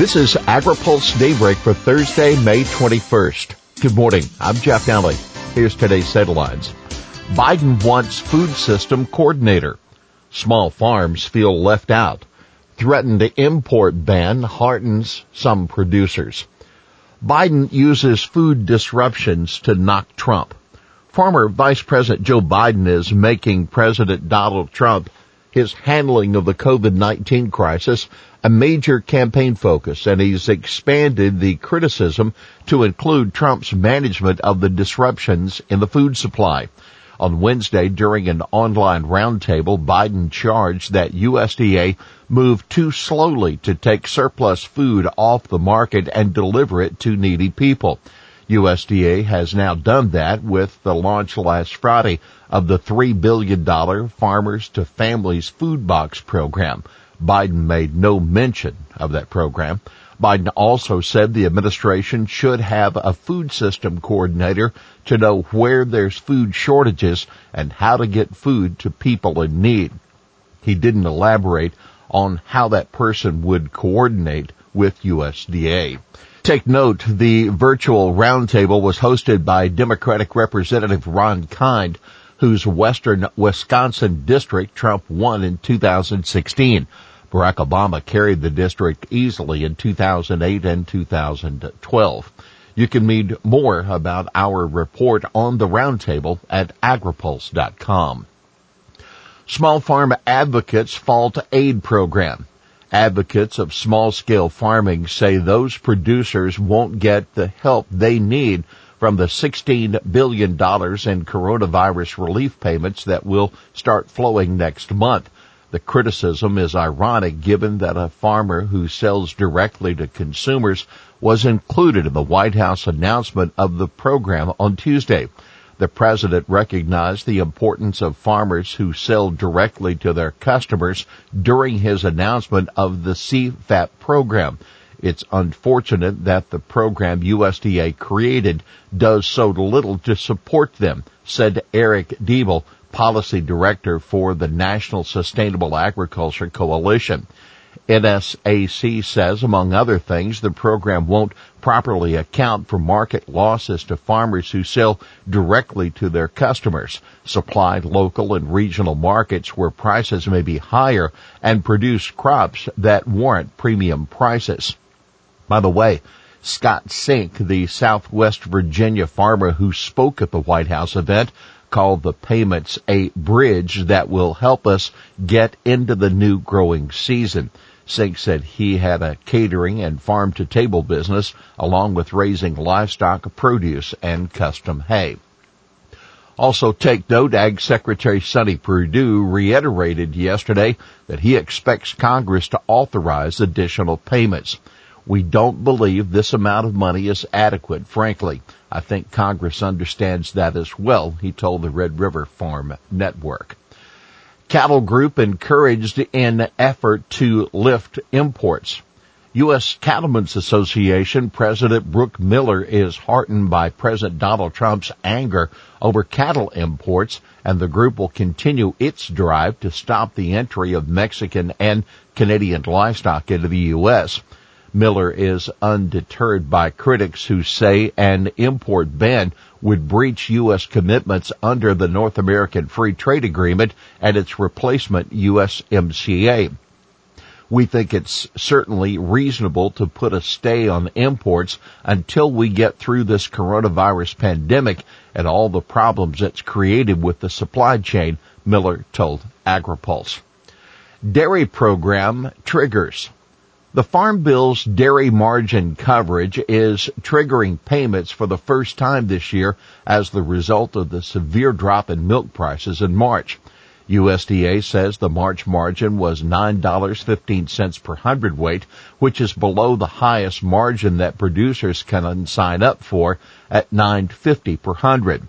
This is AgriPulse Daybreak for Thursday, May 21st. Good morning. I'm Jeff Nalley. Here's today's headlines. Biden wants food system coordinator. Small farms feel left out. Threatened import ban heartens some producers. Biden uses food disruptions to knock Trump. Former Vice President Joe Biden is making President Donald Trump his handling of the COVID-19 crisis a major campaign focus and he's expanded the criticism to include Trump's management of the disruptions in the food supply. On Wednesday during an online roundtable, Biden charged that USDA moved too slowly to take surplus food off the market and deliver it to needy people. USDA has now done that with the launch last Friday of the $3 billion Farmers to Families Food Box program. Biden made no mention of that program. Biden also said the administration should have a food system coordinator to know where there's food shortages and how to get food to people in need. He didn't elaborate on how that person would coordinate with USDA. Take note, the virtual roundtable was hosted by Democratic Representative Ron Kind, whose western Wisconsin district Trump won in 2016. Barack Obama carried the district easily in 2008 and 2012. You can read more about our report on the roundtable at agripulse.com. Small farm advocates fault aid program. Advocates of small scale farming say those producers won't get the help they need from the $16 billion in coronavirus relief payments that will start flowing next month. The criticism is ironic given that a farmer who sells directly to consumers was included in the White House announcement of the program on Tuesday. The president recognized the importance of farmers who sell directly to their customers during his announcement of the CFAP program. It's unfortunate that the program USDA created does so little to support them, said Eric Deeble, policy director for the National Sustainable Agriculture Coalition. NSAC says, among other things, the program won't properly account for market losses to farmers who sell directly to their customers, supply local and regional markets where prices may be higher, and produce crops that warrant premium prices. By the way, Scott Sink, the Southwest Virginia farmer who spoke at the White House event, called the payments a bridge that will help us get into the new growing season. Sink said he had a catering and farm to table business along with raising livestock, produce, and custom hay. Also take note, Ag Secretary Sonny Perdue reiterated yesterday that he expects Congress to authorize additional payments. We don't believe this amount of money is adequate, frankly. I think Congress understands that as well, he told the Red River Farm Network. Cattle Group encouraged in effort to lift imports. U.S. Cattlemen's Association President Brooke Miller is heartened by President Donald Trump's anger over cattle imports, and the group will continue its drive to stop the entry of Mexican and Canadian livestock into the U.S. Miller is undeterred by critics who say an import ban would breach U.S. commitments under the North American Free Trade Agreement and its replacement USMCA. We think it's certainly reasonable to put a stay on imports until we get through this coronavirus pandemic and all the problems it's created with the supply chain, Miller told AgriPulse. Dairy program triggers. The Farm Bill's dairy margin coverage is triggering payments for the first time this year as the result of the severe drop in milk prices in March. USDA says the March margin was $9.15 per hundredweight, which is below the highest margin that producers can sign up for at $9.50 per hundred.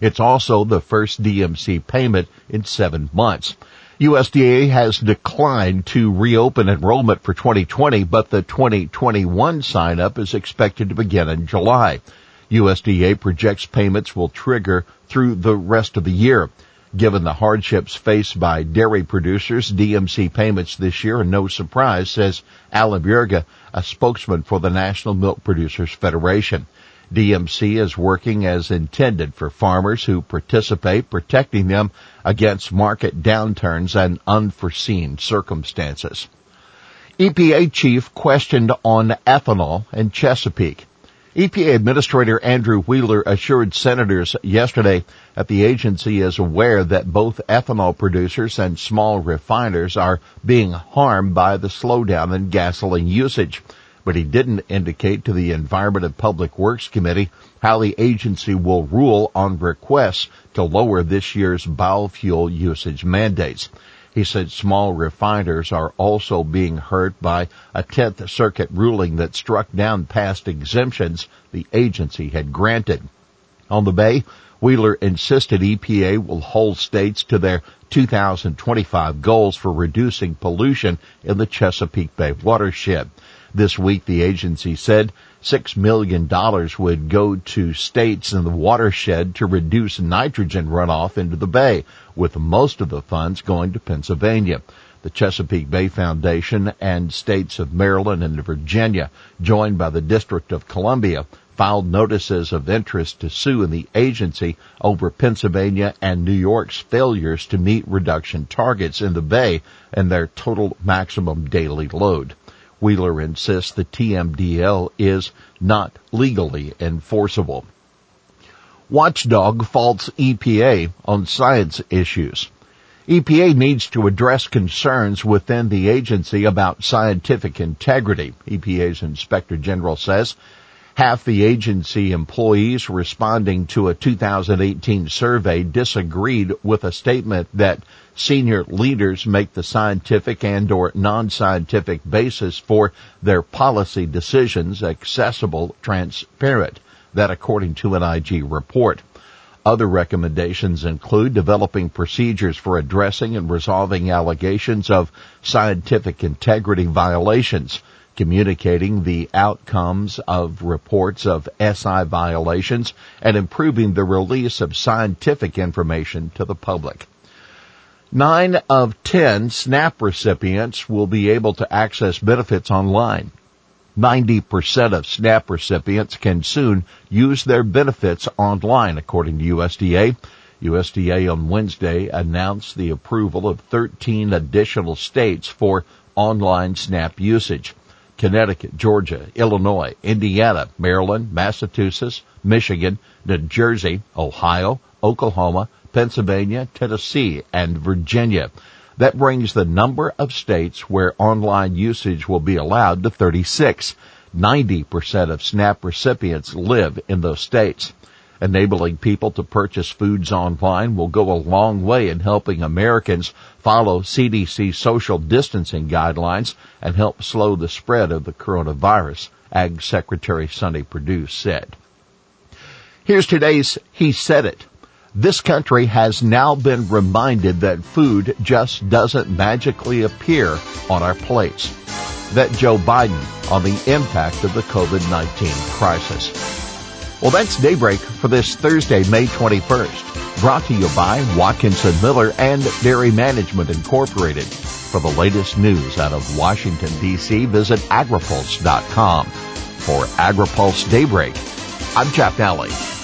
It's also the first DMC payment in seven months. USDA has declined to reopen enrollment for 2020, but the 2021 sign up is expected to begin in July. USDA projects payments will trigger through the rest of the year. Given the hardships faced by dairy producers, DMC payments this year are no surprise, says Alan Bjerga, a spokesman for the National Milk Producers Federation. DMC is working as intended for farmers who participate, protecting them against market downturns and unforeseen circumstances. EPA chief questioned on ethanol in Chesapeake. EPA Administrator Andrew Wheeler assured senators yesterday that the agency is aware that both ethanol producers and small refiners are being harmed by the slowdown in gasoline usage but he didn't indicate to the Environment and Public Works Committee how the agency will rule on requests to lower this year's biofuel usage mandates. He said small refiners are also being hurt by a 10th Circuit ruling that struck down past exemptions the agency had granted. On the Bay, Wheeler insisted EPA will hold states to their 2025 goals for reducing pollution in the Chesapeake Bay watershed. This week, the agency said $6 million would go to states in the watershed to reduce nitrogen runoff into the bay, with most of the funds going to Pennsylvania. The Chesapeake Bay Foundation and states of Maryland and Virginia, joined by the District of Columbia, filed notices of interest to sue in the agency over Pennsylvania and New York's failures to meet reduction targets in the bay and their total maximum daily load. Wheeler insists the TMDL is not legally enforceable. Watchdog faults EPA on science issues. EPA needs to address concerns within the agency about scientific integrity. EPA's Inspector General says half the agency employees responding to a 2018 survey disagreed with a statement that senior leaders make the scientific and or non-scientific basis for their policy decisions accessible, transparent. That according to an IG report. Other recommendations include developing procedures for addressing and resolving allegations of scientific integrity violations, communicating the outcomes of reports of SI violations, and improving the release of scientific information to the public. Nine of ten SNAP recipients will be able to access benefits online. 90% of SNAP recipients can soon use their benefits online, according to USDA. USDA on Wednesday announced the approval of 13 additional states for online SNAP usage. Connecticut, Georgia, Illinois, Indiana, Maryland, Massachusetts, Michigan, New Jersey, Ohio, Oklahoma, Pennsylvania, Tennessee, and Virginia. That brings the number of states where online usage will be allowed to 36. 90% of SNAP recipients live in those states. Enabling people to purchase foods online will go a long way in helping Americans follow CDC social distancing guidelines and help slow the spread of the coronavirus, Ag Secretary Sonny Perdue said. Here's today's He Said It. This country has now been reminded that food just doesn't magically appear on our plates. That Joe Biden on the impact of the COVID-19 crisis. Well, that's Daybreak for this Thursday, May 21st. Brought to you by Watkinson Miller and Dairy Management Incorporated. For the latest news out of Washington, D.C., visit agripulse.com. For AgriPulse Daybreak, I'm Jeff Nalley.